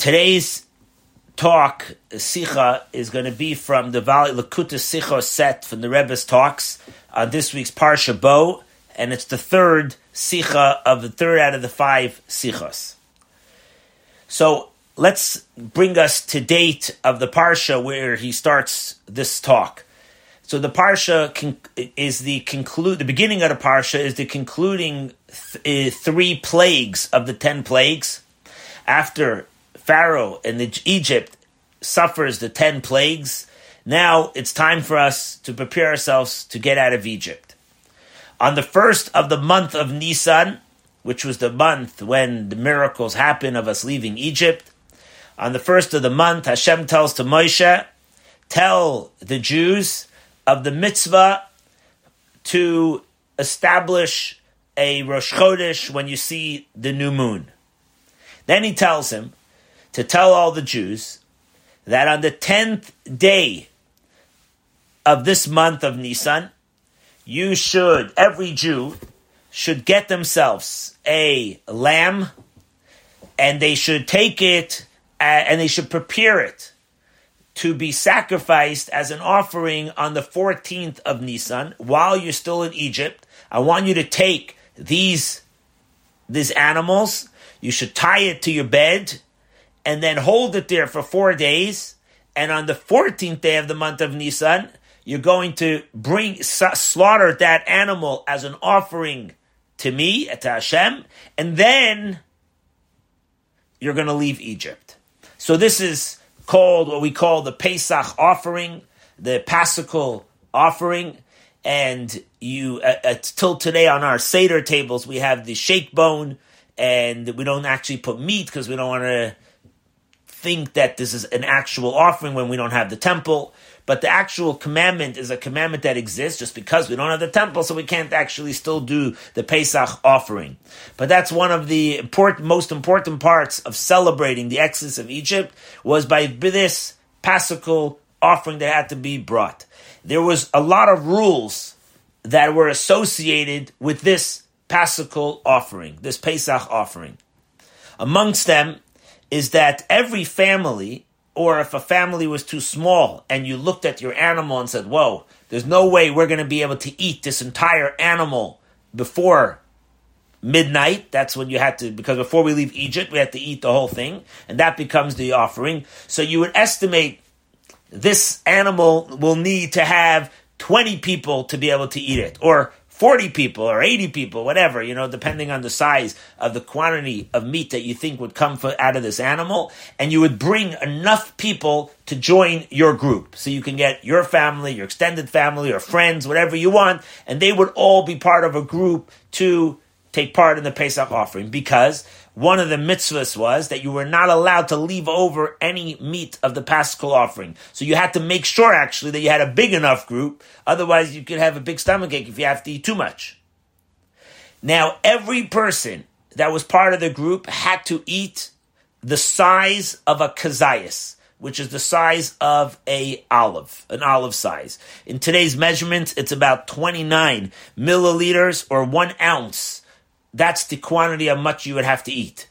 Today's talk, Sicha, is going to be from the Valley Lakuta Sicha set from the Rebbe's talks on this week's Parsha Bo, and it's the third Sicha of the third out of the five Sichas. So let's bring us to date of the Parsha where he starts this talk. So the Parsha con- is the conclude, the beginning of the Parsha is the concluding th- uh, three plagues of the ten plagues. After Pharaoh and Egypt suffers the ten plagues. Now it's time for us to prepare ourselves to get out of Egypt. On the first of the month of Nisan, which was the month when the miracles happen of us leaving Egypt, on the first of the month, Hashem tells to Moshe, tell the Jews of the mitzvah to establish a Rosh Chodesh when you see the new moon. Then he tells him, to tell all the Jews that on the 10th day of this month of Nisan, you should, every Jew should get themselves a lamb and they should take it uh, and they should prepare it to be sacrificed as an offering on the 14th of Nisan while you're still in Egypt. I want you to take these, these animals, you should tie it to your bed and then hold it there for four days. And on the 14th day of the month of Nisan, you're going to bring, slaughter that animal as an offering to me, to Hashem, and then you're going to leave Egypt. So this is called what we call the Pesach offering, the Paschal offering. And you, uh, uh, till today on our Seder tables, we have the shank bone, and we don't actually put meat because we don't want to think that this is an actual offering when we don't have the temple. But the actual commandment is a commandment that exists just because we don't have the temple, so we can't actually still do the Pesach offering. But that's one of the important, most important parts of celebrating the exodus of Egypt was by this Paschal offering that had to be brought. There was a lot of rules that were associated with this Paschal offering, this Pesach offering. Amongst them is that every family, or if a family was too small and you looked at your animal and said, Whoa, there's no way we're going to be able to eat this entire animal before midnight. That's when you had to, because before we leave Egypt, we had to eat the whole thing, and that becomes the offering. So you would estimate this animal will need to have 20 people to be able to eat it, or 40 people or 80 people, whatever, you know, depending on the size of the quantity of meat that you think would come for, out of this animal. And you would bring enough people to join your group. So you can get your family, your extended family, or friends, whatever you want, and they would all be part of a group to take part in the Pesach offering because one of the mitzvahs was that you were not allowed to leave over any meat of the Paschal offering. So you had to make sure actually that you had a big enough group. Otherwise, you could have a big stomach ache if you have to eat too much. Now, every person that was part of the group had to eat the size of a kazayas, which is the size of a olive, an olive size. In today's measurements, it's about 29 milliliters or one ounce that's the quantity of much you would have to eat.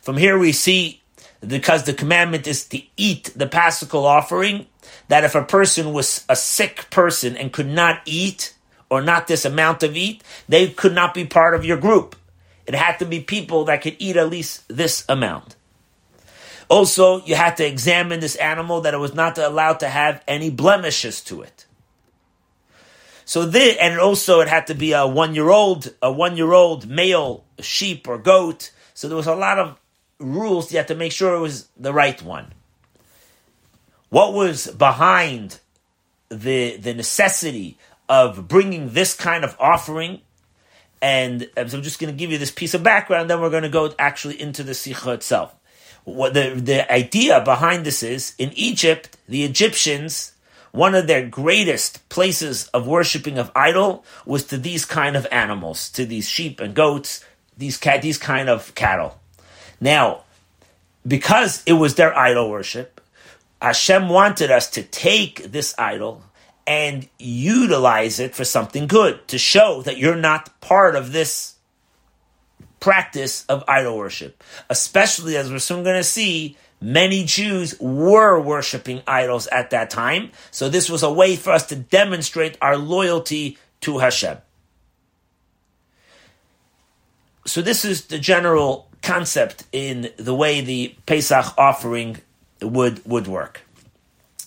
From here we see, because the commandment is to eat the Paschal offering, that if a person was a sick person and could not eat, or not this amount of eat, they could not be part of your group. It had to be people that could eat at least this amount. Also, you had to examine this animal that it was not allowed to have any blemishes to it. So this, and also it had to be a one year old, a one year old male sheep or goat. So there was a lot of rules. You had to make sure it was the right one. What was behind the the necessity of bringing this kind of offering? And um, so I'm just going to give you this piece of background. Then we're going to go actually into the sikha itself. What the the idea behind this is in Egypt, the Egyptians one of their greatest places of worshiping of idol was to these kind of animals, to these sheep and goats, these cat, these kind of cattle. Now, because it was their idol worship, Hashem wanted us to take this idol and utilize it for something good, to show that you're not part of this practice of idol worship, especially as we're soon going to see. Many Jews were worshiping idols at that time, so this was a way for us to demonstrate our loyalty to Hashem. So this is the general concept in the way the Pesach offering would would work.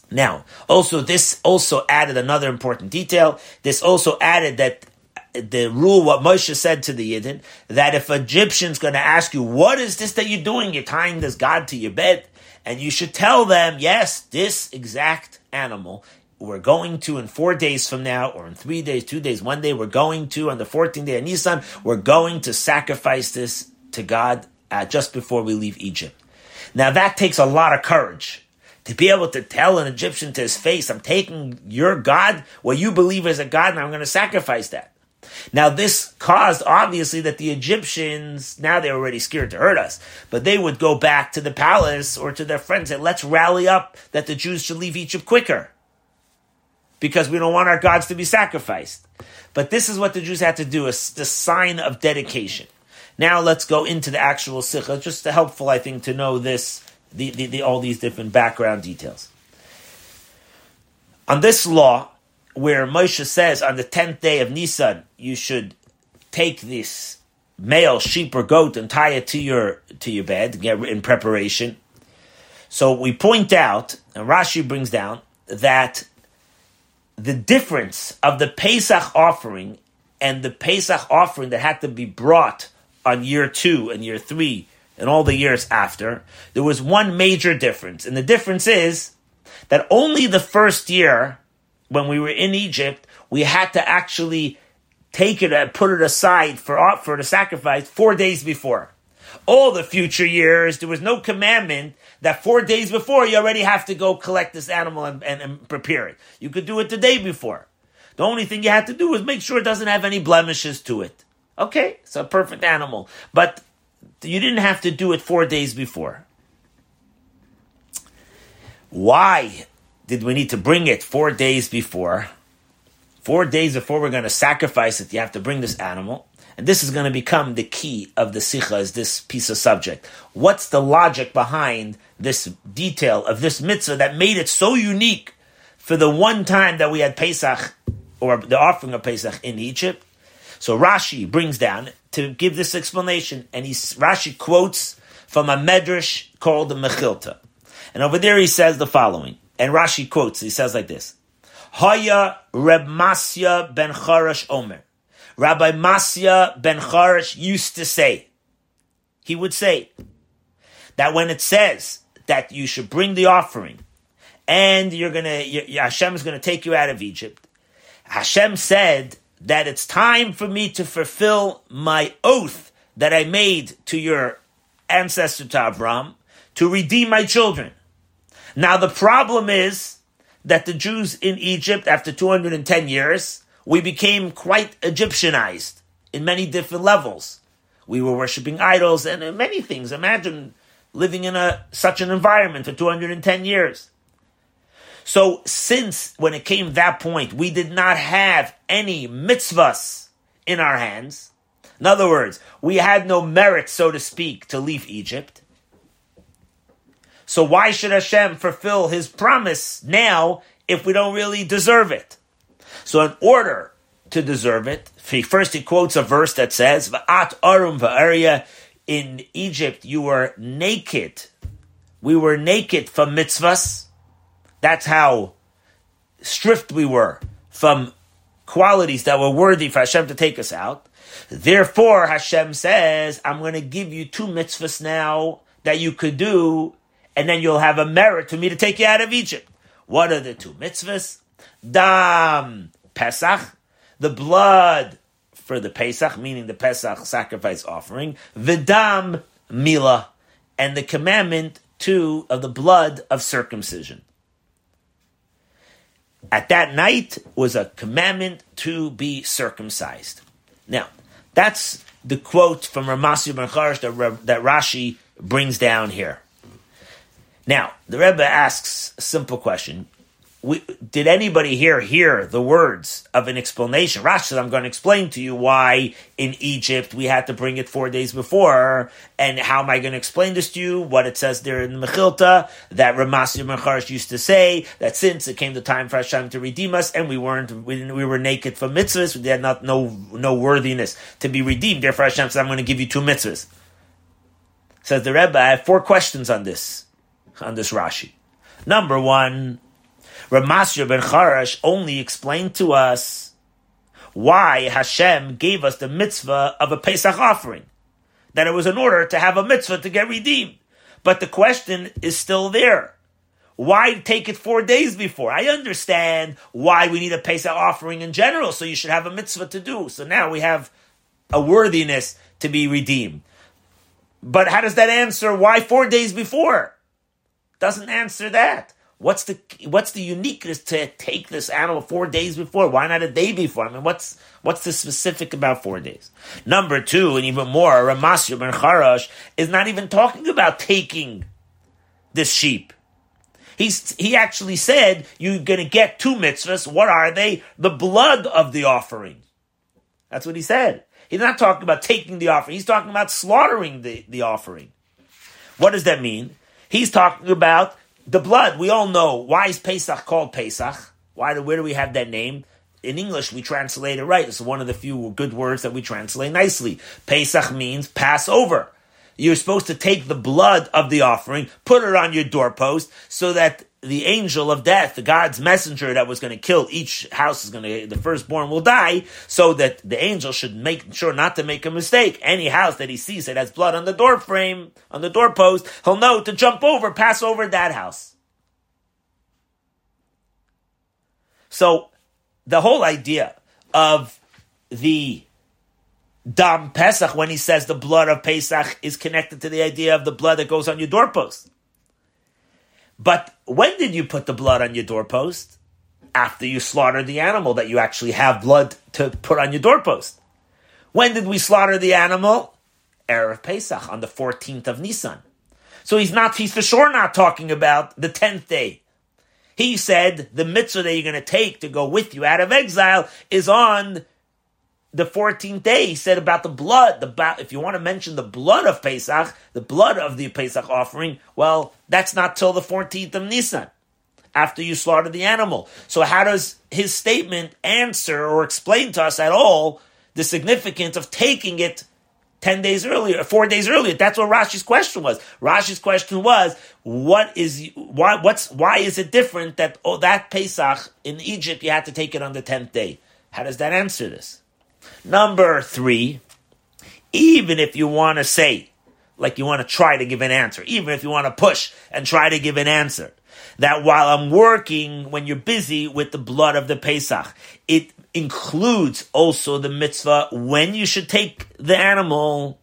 Now, also this also added another important detail. This also added that the rule, what Moshe said to the Yidden, that if Egyptian's going to ask you, what is this that you're doing? You're tying this God to your bed. And you should tell them, yes, this exact animal we're going to in four days from now, or in three days, two days, one day, we're going to, on the 14th day of Nisan, we're going to sacrifice this to God uh, just before we leave Egypt. Now that takes a lot of courage to be able to tell an Egyptian to his face, I'm taking your God, what you believe is a God, and I'm going to sacrifice that. Now, this caused obviously that the Egyptians, now they're already scared to hurt us, but they would go back to the palace or to their friends and let's rally up that the Jews should leave Egypt quicker because we don't want our gods to be sacrificed. But this is what the Jews had to do, is the sign of dedication. Now let's go into the actual sikha. Just helpful, I think, to know this, the, the, the, all these different background details. On this law, where Moshe says on the tenth day of Nisan, you should take this male sheep or goat and tie it to your to your bed get in preparation. So we point out, and Rashi brings down that the difference of the Pesach offering and the Pesach offering that had to be brought on year two and year three and all the years after, there was one major difference. And the difference is that only the first year when we were in Egypt, we had to actually take it and put it aside for uh, for the sacrifice four days before. All the future years, there was no commandment that four days before you already have to go collect this animal and, and, and prepare it. You could do it the day before. The only thing you had to do was make sure it doesn't have any blemishes to it. Okay, it's a perfect animal. But you didn't have to do it four days before. Why did we need to bring it four days before? Four days before we're going to sacrifice it, you have to bring this animal. And this is going to become the key of the Sikha, is this piece of subject. What's the logic behind this detail of this mitzvah that made it so unique for the one time that we had Pesach, or the offering of Pesach in Egypt? So Rashi brings down to give this explanation, and he, Rashi quotes from a medrash called the Mechilta. And over there he says the following. And Rashi quotes, he says like this. Haya Reb Masya ben Charash Omer. Rabbi Masya ben Charash used to say, he would say, that when it says that you should bring the offering and you're gonna, Hashem is gonna take you out of Egypt, Hashem said that it's time for me to fulfill my oath that I made to your ancestor to Avram to redeem my children. Now the problem is that the Jews in Egypt, after 210 years, we became quite Egyptianized in many different levels. We were worshiping idols and many things. Imagine living in a such an environment for 210 years. So since when it came that point, we did not have any mitzvahs in our hands. In other words, we had no merit, so to speak, to leave Egypt. So why should Hashem fulfill his promise now if we don't really deserve it? So in order to deserve it, first he quotes a verse that says, Va'at arum va'aria, in Egypt you were naked. We were naked from mitzvahs. That's how stripped we were from qualities that were worthy for Hashem to take us out. Therefore, Hashem says, I'm going to give you two mitzvahs now that you could do and then you'll have a merit for me to take you out of Egypt. What are the two mitzvahs? Dam Pesach, the blood for the Pesach, meaning the Pesach sacrifice offering. Vidam Mila, and the commandment too of the blood of circumcision. At that night was a commandment to be circumcised. Now, that's the quote from Ramasi Ben Charash that, that Rashi brings down here. Now, the Rebbe asks a simple question. we, did anybody here hear the words of an explanation? Rashi I'm going to explain to you why in Egypt we had to bring it four days before, and how am I going to explain this to you? What it says there in the Mechilta, that Ramasi Mecharish used to say, that since it came the time for Hashem to redeem us, and we weren't, we, we were naked from mitzvahs, we had not, no, no worthiness to be redeemed, therefore Hashem said, I'm going to give you two mitzvahs. Says the Rebbe, I have four questions on this, on this Rashi. Number one, Ramasya ben Charash only explained to us why Hashem gave us the mitzvah of a Pesach offering. That it was in order to have a mitzvah to get redeemed. But the question is still there. Why take it four days before? I understand why we need a Pesach offering in general, so you should have a mitzvah to do. So now we have a worthiness to be redeemed. But how does that answer why four days before? Doesn't answer that. What's the what's the uniqueness to take this animal four days before? Why not a day before? I mean, what's what's the specific about four days? Number two, and even more, Ramasya ben Charash is not even talking about taking this sheep. He's he actually said you're going to get two mitzvahs. What are they? The blood of the offering. That's what he said. He's not talking about taking the offering. He's talking about slaughtering the, the offering. What does that mean? He's talking about the blood, we all know. Why is Pesach called Pesach? Why where do we have that name? In English, we translate it right. It's one of the few good words that we translate nicely. Pesach means Passover. You're supposed to take the blood of the offering, put it on your doorpost, so that the angel of death, the God's messenger that was going to kill each house is going to, the firstborn will die, so that the angel should make sure not to make a mistake. Any house that he sees that has blood on the door frame, on the doorpost, he'll know to jump over, pass over that house. So, the whole idea of the Dam Pesach, when he says the blood of Pesach is connected to the idea of the blood that goes on your doorpost. But when did you put the blood on your doorpost? After you slaughtered the animal that you actually have blood to put on your doorpost. When did we slaughter the animal? Erev Pesach, on the 14th of Nisan. So he's not, he's for sure not talking about the 10th day. He said the mitzvah that you're going to take to go with you out of exile is on the 14th day, he said about the blood. The if you want to mention the blood of Pesach, the blood of the Pesach offering, well, that's not till the 14th of Nisan, after you slaughter the animal. So how does his statement answer or explain to us at all the significance of taking it 10 days earlier, four days earlier. That's what Rashi's question was. Rashi's question was, what is, why, what's, why is it different that, oh, that Pesach in Egypt, you had to take it on the 10th day? How does that answer this? Number three, even if you want to say, like you want to try to give an answer, even if you want to push and try to give an answer, that while I'm working, when you're busy with the blood of the Pesach, it includes also the mitzvah when you should take the animal,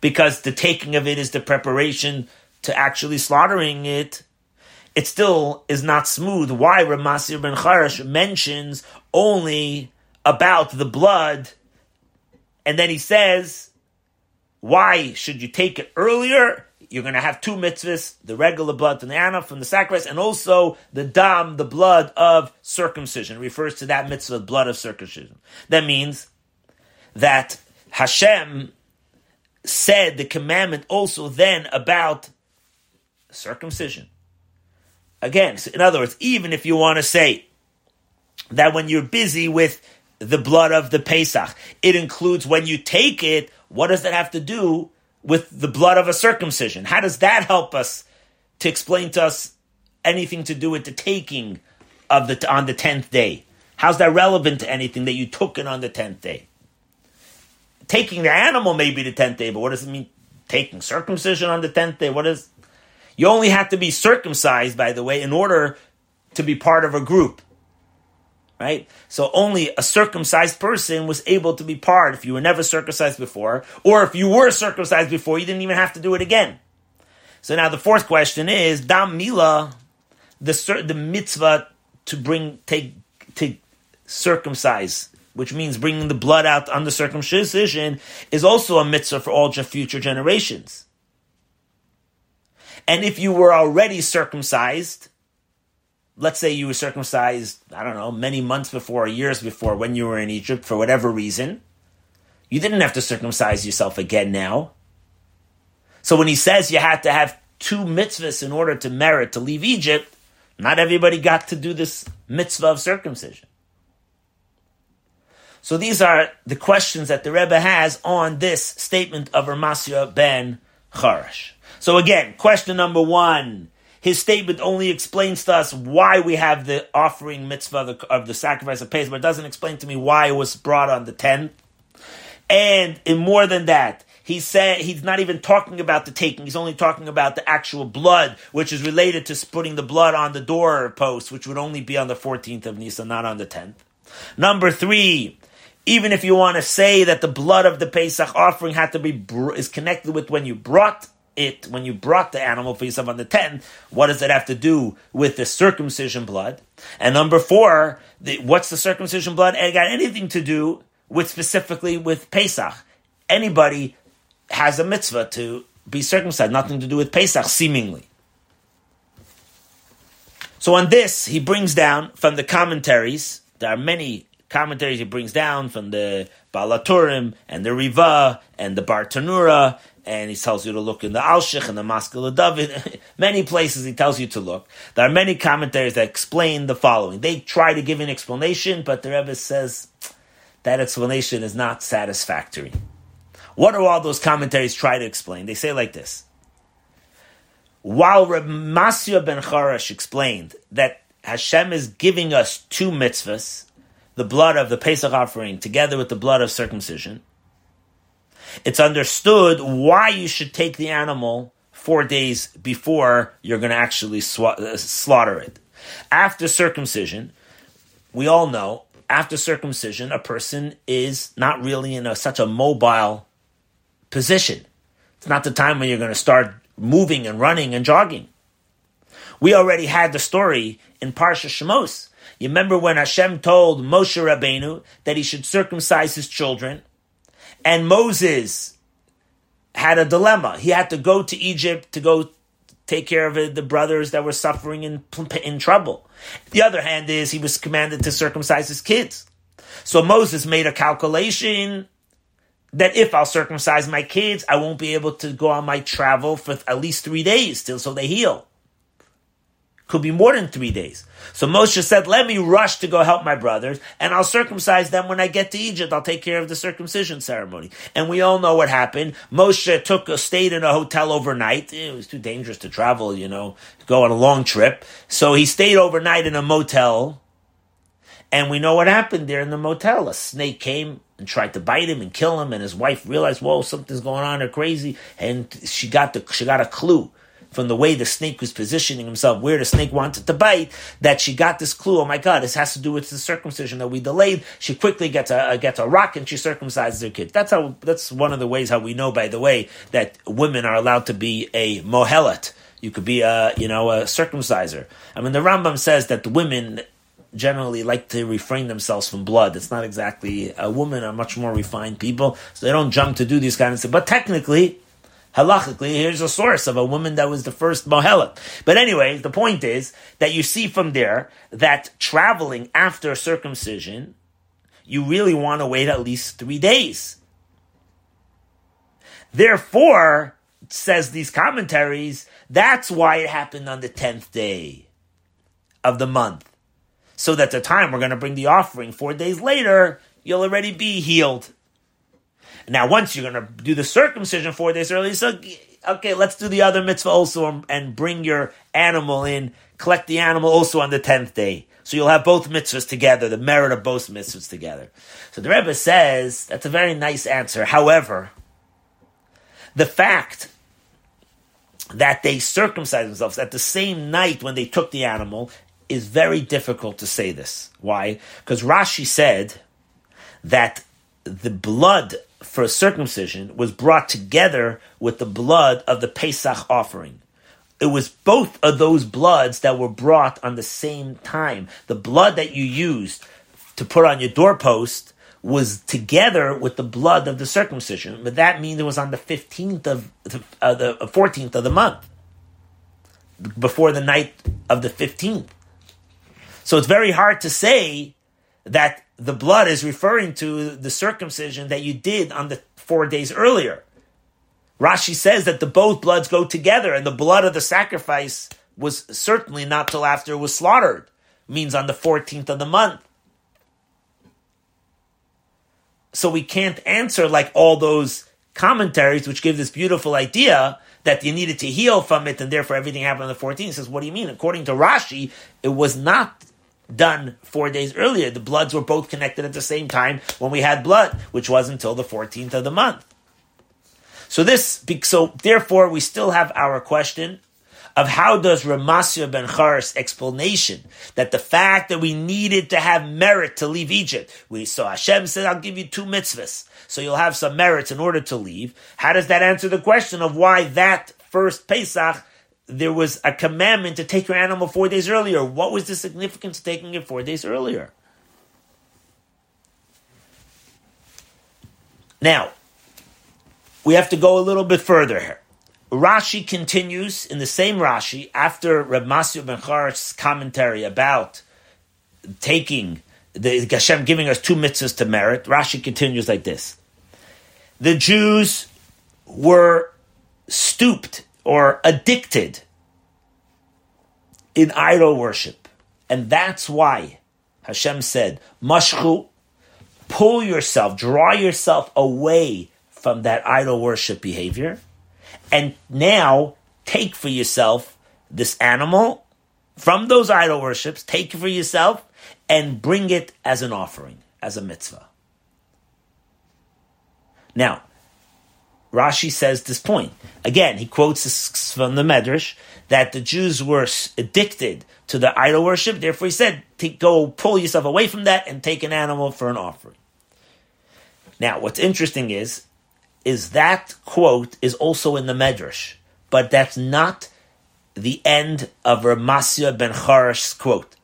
because the taking of it is the preparation to actually slaughtering it. It still is not smooth. Why Ramasir ben Charash mentions only about the blood, and then he says, why should you take it earlier? You're going to have two mitzvahs, the regular blood from the anna, from the sacrifice, and also the dam, the blood of circumcision. It refers to that mitzvah, blood of circumcision. That means that Hashem said the commandment also then about circumcision. Again, in other words, even if you want to say that when you're busy with the blood of the Pesach. It includes when you take it, what does that have to do with the blood of a circumcision? How does that help us to explain to us anything to do with the taking of the on the tenth day? How's that relevant to anything that you took it on the tenth day? Taking the animal may be the tenth day, but what does it mean? Taking circumcision on the tenth day? What is? You only have to be circumcised, by the way, in order to be part of a group right? So only a circumcised person was able to be part if you were never circumcised before, or if you were circumcised before, you didn't even have to do it again. So now the fourth question is dam mila, the the mitzvah to bring take to circumcise, which means bringing the blood out on the circumcision, is also a mitzvah for all future generations. And if you were already circumcised, let's say you were circumcised, I don't know, many months before, or years before, when you were in Egypt for whatever reason, you didn't have to circumcise yourself again now. So when he says you had to have two mitzvahs in order to merit to leave Egypt, not everybody got to do this mitzvah of circumcision. So these are the questions that the Rebbe has on this statement of Ramasya ben Charash. So again, question number one. His statement only explains to us why we have the offering mitzvah of the, of the sacrifice of Pesach, but it doesn't explain to me why it was brought on the 10th. And in more than that, he said he's not even talking about the taking. He's only talking about the actual blood, which is related to putting the blood on the door post, which would only be on the 14th of Nisan, not on the 10th. Number three, even if you want to say that the blood of the Pesach offering had to be is connected with when you brought it, when you brought the animal Pesach on the 10th, what does it have to do with the circumcision blood? And number four, the, what's the circumcision blood? It got anything to do with specifically with Pesach. Anybody has a mitzvah to be circumcised, nothing to do with Pesach, seemingly. So on this, he brings down from the commentaries, there are many commentaries he brings down from the Baal HaTurim and the Riva and the Bartanura, and he tells you to look in the Alshich and the Maskil David. many places he tells you to look. There are many commentaries that explain the following. They try to give an explanation, but the Rebbe says that explanation is not satisfactory. What do all those commentaries try to explain? They say like this. While Reb Masya ben Charash explained that Hashem is giving us two mitzvahs, the blood of the Pesach offering together with the blood of circumcision, it's understood why you should take the animal four days before you're going to actually uh, slaughter it. After circumcision, we all know after circumcision, a person is not really in a, such a mobile position. It's not the time when you're going to start moving and running and jogging. We already had the story in Parsha Shemos. You remember when Hashem told Moshe Rabbeinu that he should circumcise his children, and Moses had a dilemma. He had to go to Egypt to go take care of the brothers that were suffering in, in trouble. The other hand is he was commanded to circumcise his kids. So Moses made a calculation that if I'll circumcise my kids, I won't be able to go on my travel for at least three days till so they heal. Could be more than three days. So Moshe said, let me rush to go help my brothers and I'll circumcise them when I get to Egypt. I'll take care of the circumcision ceremony. And we all know what happened. Moshe took a, stayed in a hotel overnight. It was too dangerous to travel, you know, to go on a long trip. So he stayed overnight in a motel. And we know what happened there in the motel. A snake came and tried to bite him and kill him. And his wife realized, whoa, something's going on. They're crazy. And she got the, she got a clue from the way the snake was positioning himself, where the snake wanted to bite, that she got this clue. Oh my God, this has to do with the circumcision that we delayed. She quickly gets a uh, gets a rock and she circumcises her kid. That's how. That's one of the ways how we know, by the way, that women are allowed to be a mohelet. You could be a you know a circumciser. I mean, the Rambam says that the women generally like to refrain themselves from blood. It's not exactly a woman are much more refined people, so they don't jump to do these kinds of things. But technically, halachically, here's a source of a woman that was the first mohela. But anyway, the point is that you see from there that traveling after circumcision, you really want to wait at least three days. Therefore, says these commentaries, that's why it happened on the tenth day of the month. So that the time we're going to bring the offering four days later, you'll already be healed. Now, once you're going to do the circumcision four days early, so okay, let's do the other mitzvah also and bring your animal in, collect the animal also on the tenth day. So you'll have both mitzvahs together, the merit of both mitzvahs together. So the Rebbe says that's a very nice answer. However, the fact that they circumcised themselves at the same night when they took the animal is very difficult to say this. Why? Because Rashi said that the blood for a circumcision was brought together with the blood of the Pesach offering. It was both of those bloods that were brought on the same time. The blood that you used to put on your doorpost was together with the blood of the circumcision, but that means it was on the 15th of uh, the 14th of the month, before the night of the 15th. So it's very hard to say that the blood is referring to the circumcision that you did on the four days earlier. Rashi says that the both bloods go together, and the blood of the sacrifice was certainly not till after it was slaughtered, means on the 14th of the month. So we can't answer like all those commentaries, which give this beautiful idea that you needed to heal from it, and therefore everything happened on the 14th. He says, what do you mean? According to Rashi, it was not done four days earlier. The bloods were both connected at the same time when we had blood, which was until the 14th of the month. So this, so therefore, we still have our question of how does Ramasya ben Charis explanation that the fact that we needed to have merit to leave Egypt, we saw Hashem said, "I'll give you two mitzvahs, so you'll have some merits in order to leave." How does that answer the question of why that first Pesach there was a commandment to take your animal four days earlier. What was the significance of taking it four days earlier? Now, we have to go a little bit further here. Rashi continues in the same Rashi after Reb Masio ben Char's commentary about taking the Hashem giving us two mitzvahs to merit. Rashi continues like this: the Jews were stooped or addicted in idol worship. And that's why Hashem said, Mashchu, pull yourself, draw yourself away from that idol worship behavior, and now take for yourself this animal from those idol worships, take it for yourself, and bring it as an offering, as a mitzvah. Now, Rashi says this point. Again, he quotes this from the Medrash that the Jews were addicted to the idol worship. Therefore, he said, go pull yourself away from that and take an animal for an offering. Now, what's interesting is, is that quote is also in the Medrash, but that's not the end of Ramasya ben Charash's quote.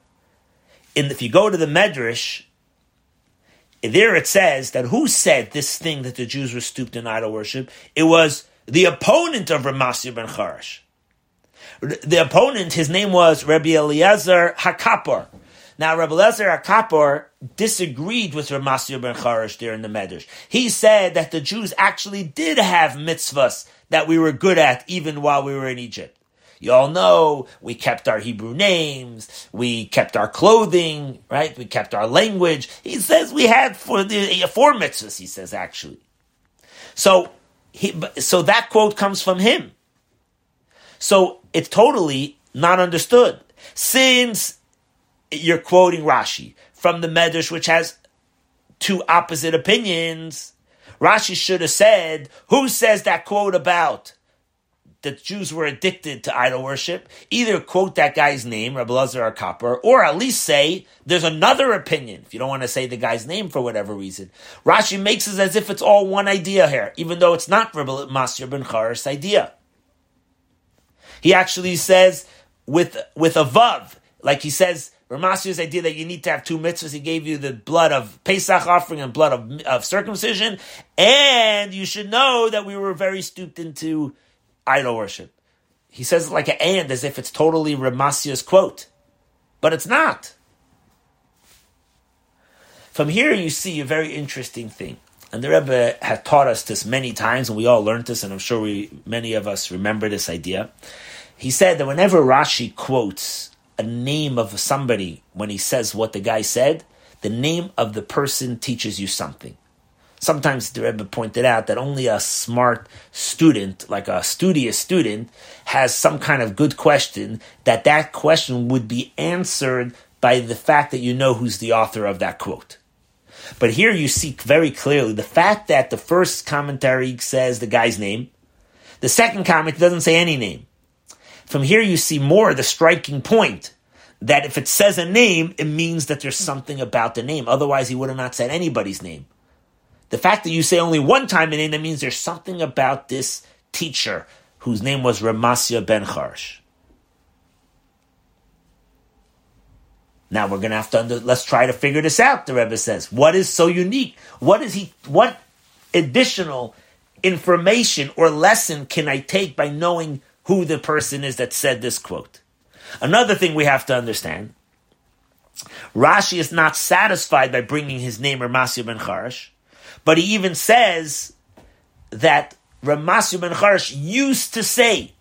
In, if you go to the Medrash, there it says that who said this thing that the Jews were stooped in idol worship? It was the opponent of Ramasya ben Charash. The opponent, his name was Rabbi Eliezer Hakapor. Now, Rabbi Eliezer Hakapor disagreed with Ramasya ben Charash there in the Medrash. He said that the Jews actually did have mitzvahs that we were good at even while we were in Egypt. You all know we kept our Hebrew names, we kept our clothing, right? We kept our language. He says we had for the uh, four mitzvahs. He says actually. So he, so that quote comes from him. So it's totally not understood since you're quoting Rashi from the Medrash, which has two opposite opinions. Rashi should have said, "Who says that quote about?" That Jews were addicted to idol worship, either quote that guy's name, Rabbi Lazar Kapper, or at least say there's another opinion. If you don't want to say the guy's name for whatever reason, Rashi makes it as if it's all one idea here, even though it's not Rabbi Masir ben Charis' idea. He actually says with with a vav, like he says. Ramasir's idea that you need to have two mitzvahs. He gave you the blood of Pesach offering and blood of, of circumcision. And you should know that we were very stooped into idol worship. He says like an and, as if it's totally Ramasia's quote. But it's not. From here, you see a very interesting thing. And the Rebbe had taught us this many times, and we all learned this, and I'm sure we, many of us remember this idea. He said that whenever Rashi quotes a name of somebody when he says what the guy said, the name of the person teaches you something. Sometimes the Rebbe pointed out that only a smart student, like a studious student, has some kind of good question, that that question would be answered by the fact that you know who's the author of that quote. But here you see very clearly the fact that the first commentary says the guy's name, the second comment doesn't say any name. From here you see more the striking point that if it says a name, it means that there's something about the name. Otherwise, he would have not said anybody's name. The fact that you say only one time a name, that means there's something about this teacher whose name was Ramasya ben Charsh. Now we're going to have to under, let's try to figure this out. The Rebbe says, what is so unique? What is he? What additional information or lesson can I take by knowing who the person is that said this quote? Another thing we have to understand Rashi is not satisfied by bringing his name Ramasya ben Charash, but he even says that Ramasya ben Charash used to say,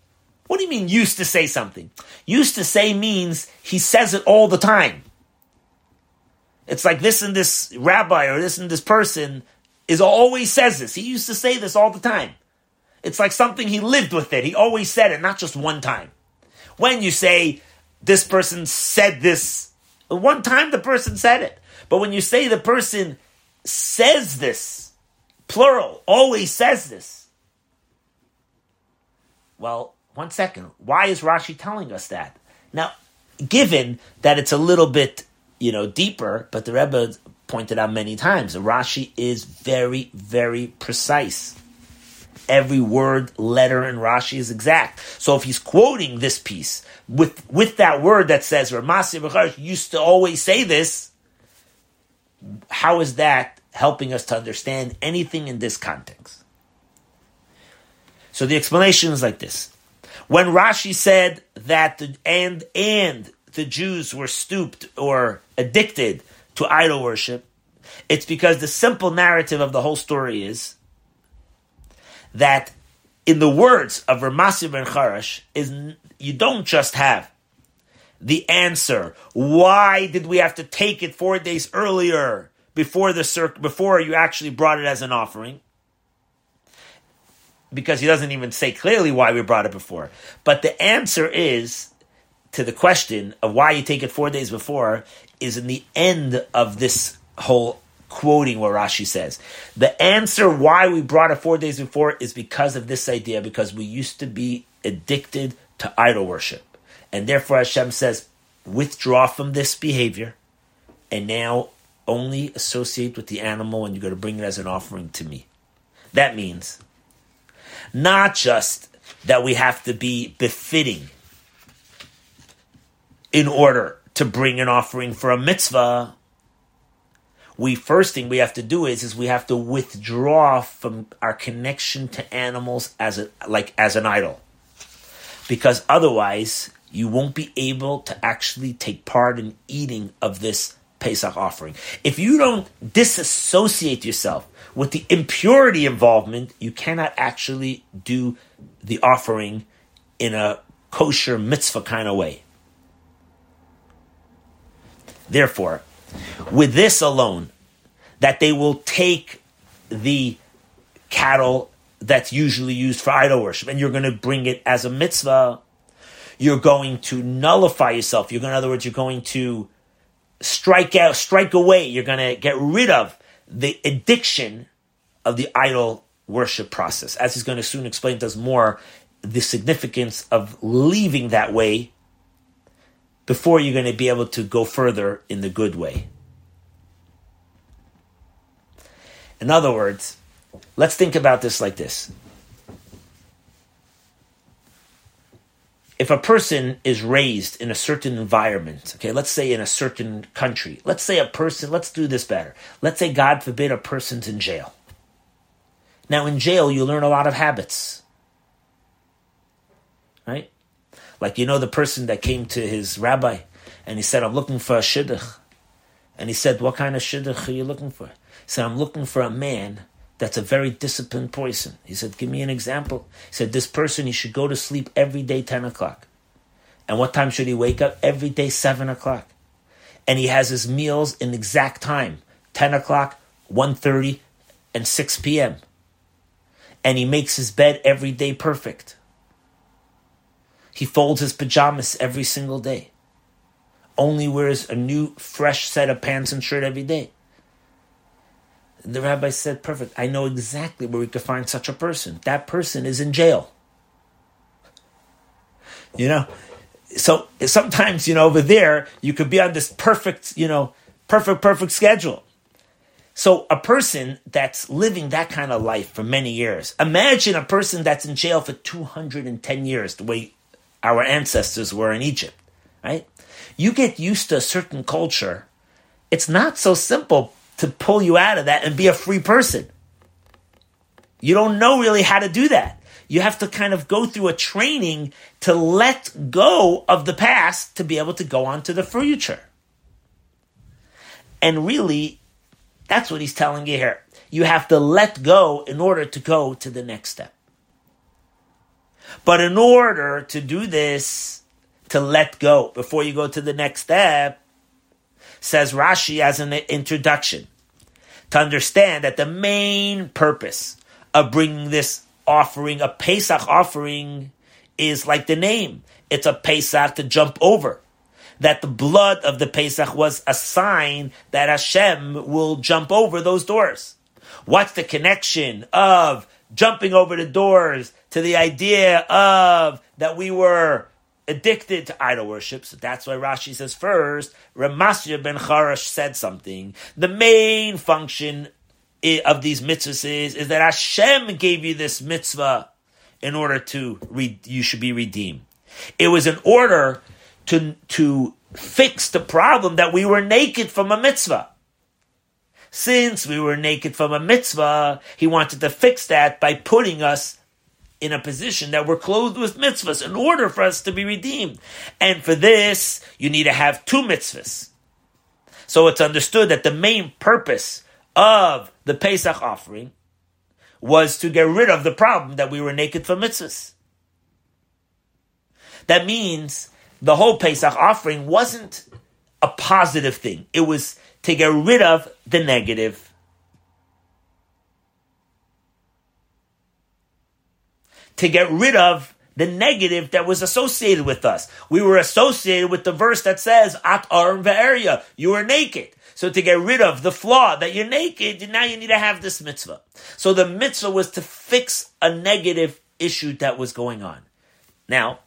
what do you mean used to say something? Used to say means he says it all the time. It's like this and this rabbi or this and this person is always says this. He used to say this all the time. It's like something he lived with it. He always said it, not just one time. When you say this person said this, one time the person said it. But when you say the person says this, plural, always says this. Well, one second. Why is Rashi telling us that? Now, given that it's a little bit, you know, deeper, but the Rebbe pointed out many times, Rashi is very, very precise. Every word, letter in Rashi is exact. So if he's quoting this piece with with that word that says Ramasi used to always say this, how is that helping us to understand anything in this context? So the explanation is like this. When Rashi said that the, and and the Jews were stooped or addicted to idol worship, it's because the simple narrative of the whole story is that in the words of Ramasi ben Charash is you don't just have the answer. Why did we have to take it four days earlier before the circ- before you actually brought it as an offering? Because he doesn't even say clearly why we brought it before. But the answer is to the question of why you take it four days before is in the end of this whole quoting what Rashi says. The answer why we brought it four days before is because of this idea, because we used to be addicted to idol worship. And therefore Hashem says, withdraw from this behavior and now only associate with the animal and you're going to bring it as an offering to me. That means not just that we have to be befitting in order to bring an offering for a mitzvah, we first thing we have to do is is we have to withdraw from our connection to animals as a like as an idol because otherwise you won't be able to actually take part in eating of this Pesach offering. If you don't disassociate yourself with the impurity involvement, you cannot actually do the offering in a kosher mitzvah kind of way. Therefore, with this alone, that they will take the cattle that's usually used for idol worship and you're going to bring it as a mitzvah, you're going to nullify yourself. You're going, in other words, you're going to strike out, strike away. You're going to get rid of the addiction of the idol worship process. As he's going to soon explain to us more, the significance of leaving that way before you're going to be able to go further in the good way. In other words, let's think about this like this. If a person is raised in a certain environment, okay, let's say in a certain country, let's say a person, let's do this better. Let's say, God forbid, a person's in jail. Now, in jail, you learn a lot of habits. Right? Like, you know, the person that came to his rabbi and he said, I'm looking for a shidduch. And he said, What kind of shidduch are you looking for? He said, I'm looking for a man that's a very disciplined person. He said, Give me an example. He said, This person, he should go to sleep every day, 10 o'clock. And what time should he wake up? Every day, 7 o'clock. And he has his meals in exact time 10 o'clock, 1.30, and 6 p.m. And he makes his bed every day perfect. He folds his pajamas every single day. Only wears a new, fresh set of pants and shirt every day. The rabbi said, Perfect. I know exactly where we could find such a person. That person is in jail. You know? So sometimes, you know, over there, you could be on this perfect, you know, perfect, perfect schedule. So a person that's living that kind of life for many years, imagine a person that's in jail for 210 years, the way our ancestors were in Egypt, right? You get used to a certain culture. It's not so simple to pull you out of that and be a free person. You don't know really how to do that. You have to kind of go through a training to let go of the past to be able to go on to the future. And really, that's what he's telling you here. You have to let go in order to go to the next step. But in order to do this, to let go before you go to the next step, says Rashi as an introduction, to understand that the main purpose of bringing this offering, a Pesach offering, is like the name. It's a Pesach to jump over. That the blood of the Pesach was a sign that Hashem will jump over those doors. What's the connection of jumping over the doors to the idea of that we were addicted to idol worship. So that's why Rashi says first, Ramasya ben Charash said something. The main function of these mitzvahs is, is that Hashem gave you this mitzvah in order to re- you should be redeemed. It was in order to to fix the problem that we were naked from a mitzvah. Since we were naked from a mitzvah, he wanted to fix that by putting us in a position that we're clothed with mitzvahs in order for us to be redeemed. And for this, you need to have two mitzvahs. So it's understood that the main purpose of the Pesach offering was to get rid of the problem that we were naked for mitzvahs. That means the whole Pesach offering wasn't a positive thing. It was to get rid of the negative. To get rid of the negative that was associated with us. We were associated with the verse that says, At arm area, you were naked. So to get rid of the flaw that you're naked, now you need to have this mitzvah. So the mitzvah was to fix a negative issue that was going on. Now,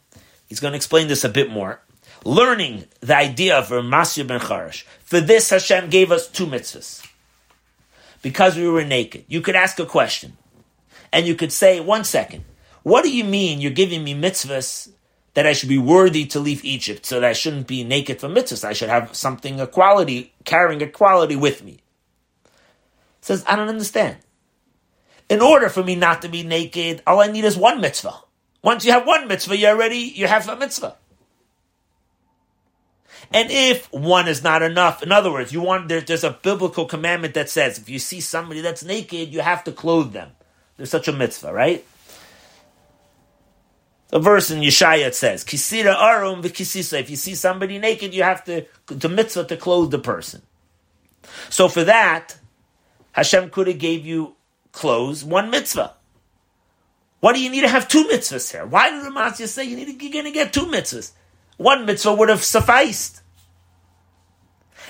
he's going to explain this a bit more. Learning the idea of Ramasya ben Charash. For this, Hashem gave us two mitzvahs. Because we were naked. You could ask a question. And you could say, one second, what do you mean you're giving me mitzvahs that I should be worthy to leave Egypt so that I shouldn't be naked for mitzvahs? I should have something, a quality, carrying a quality with me. says, I don't understand. In order for me not to be naked, all I need is one mitzvah. Once you have one mitzvah, you already, you have a mitzvah. And if one is not enough, in other words, you want there, there's a biblical commandment that says if you see somebody that's naked, you have to clothe them. There's such a mitzvah, right? The verse in Yeshaya says, "Kisira arum v'kisisa." If you see somebody naked, you have to the mitzvah to clothe the person. So for that, Hashem could have gave you clothes, one mitzvah. Why do you need to have two mitzvahs here? Why did Ramasya say you need to, you're going to get two mitzvahs? One mitzvah would have sufficed.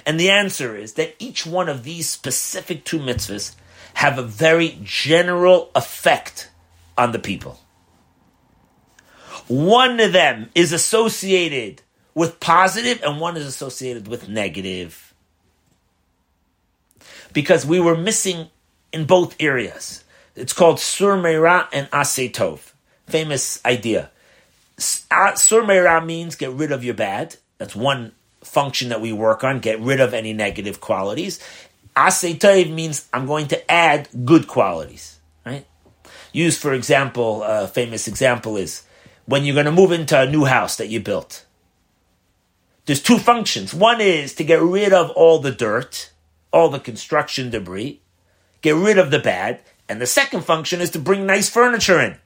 And the answer is that each one of these specific two mitzvahs have a very general effect on the people. One of them is associated with positive and one is associated with negative. Because we were missing in both areas. It's called Sur Meira and Ase Tov. Famous idea. Sur Meira means get rid of your bad. That's one function that we work on, get rid of any negative qualities. Ase Tov means I'm going to add good qualities. Right? Use, for example, a famous example is when you're going to move into a new house that you built. There's two functions. One is to get rid of all the dirt, all the construction debris, get rid of the bad, and the second function is to bring nice furniture in.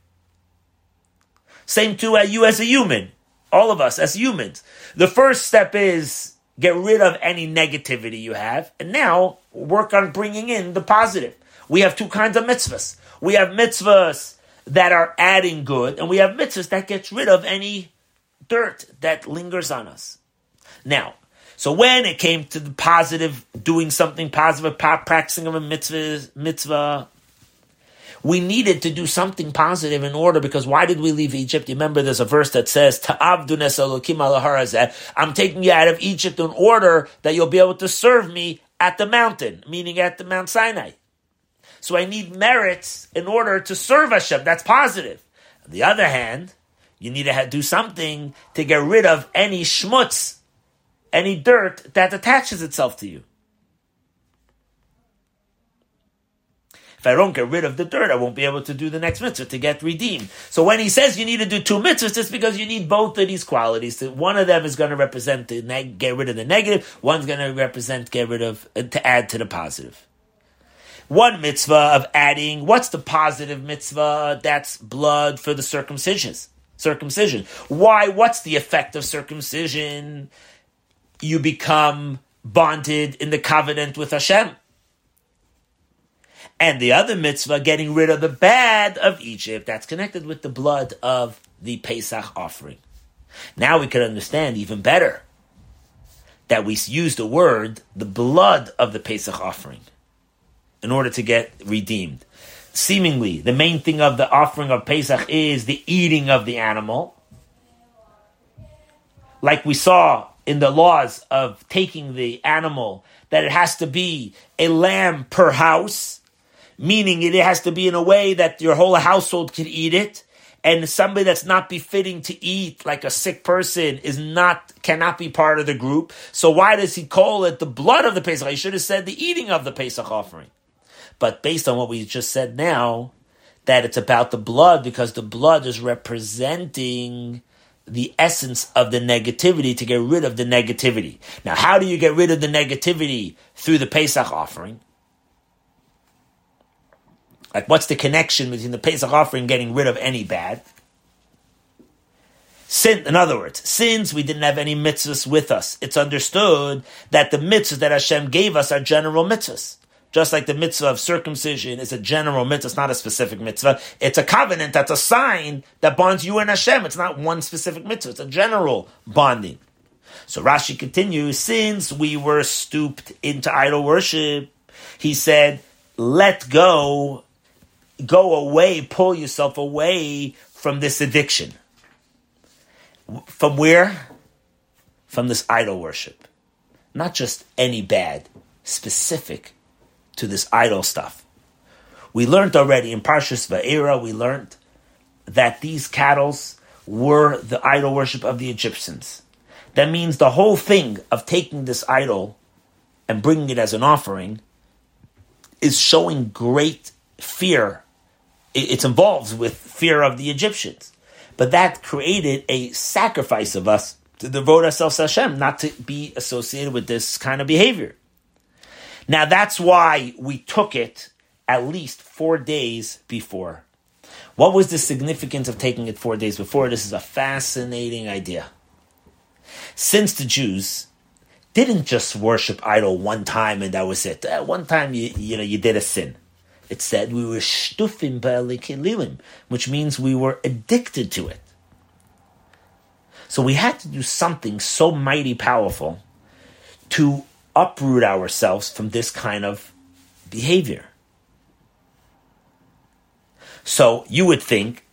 Same to you as a human, all of us as humans. The first step is get rid of any negativity you have, and now work on bringing in the positive. We have two kinds of mitzvahs. We have mitzvahs that are adding good, and we have mitzvahs that gets rid of any dirt that lingers on us. Now, so when it came to the positive, doing something positive, practicing of a mitzvah, mitzvah, we needed to do something positive in order because why did we leave Egypt? You remember there's a verse that says, I'm taking you out of Egypt in order that you'll be able to serve me at the mountain, meaning at the Mount Sinai. So I need merits in order to serve Hashem. That's positive. On the other hand, you need to do something to get rid of any schmutz, any dirt that attaches itself to you. If I don't get rid of the dirt, I won't be able to do the next mitzvah to get redeemed. So when he says you need to do two mitzvahs, it's because you need both of these qualities. One of them is going to represent to neg- get rid of the negative. One's going to represent get rid of to add to the positive. One mitzvah of adding. What's the positive mitzvah? That's blood for the circumcisions. Circumcision. Why? What's the effect of circumcision? You become bonded in the covenant with Hashem and the other mitzvah, getting rid of the bad of Egypt, that's connected with the blood of the Pesach offering. Now we can understand even better that we use the word, the blood of the Pesach offering, in order to get redeemed. Seemingly, the main thing of the offering of Pesach is the eating of the animal. Like we saw in the laws of taking the animal, that it has to be a lamb per house meaning it has to be in a way that your whole household can eat it. And somebody that's not befitting to eat, like a sick person, is not cannot be part of the group. So why does he call it the blood of the Pesach? He should have said the eating of the Pesach offering. But based on what we just said now, that it's about the blood because the blood is representing the essence of the negativity to get rid of the negativity. Now, how do you get rid of the negativity through the Pesach offering? Like, what's the connection between the Pesach offering getting rid of any bad? Sin, in other words, since we didn't have any mitzvahs with us, it's understood that the mitzvahs that Hashem gave us are general mitzvahs. Just like the mitzvah of circumcision is a general mitzvah, it's not a specific mitzvah. It's a covenant, that's a sign that bonds you and Hashem. It's not one specific mitzvah, it's a general bonding. So Rashi continues, since we were stooped into idol worship, he said, let go go away, pull yourself away from this addiction. From where? From this idol worship. Not just any bad, specific to this idol stuff. We learned already in Parshas Va'era, we learned that these cattle were the idol worship of the Egyptians. That means the whole thing of taking this idol and bringing it as an offering is showing great fear it's involved with fear of the Egyptians. But that created a sacrifice of us to devote ourselves to Hashem, not to be associated with this kind of behavior. Now that's why we took it at least four days before. What was the significance of taking it four days before? This is a fascinating idea. Since the Jews didn't just worship idol one time and that was it. Uh, one time you you know you did a sin. It said we were shtufim ba'alikililim, which means we were addicted to it. So we had to do something so mighty powerful to uproot ourselves from this kind of behavior. So you would think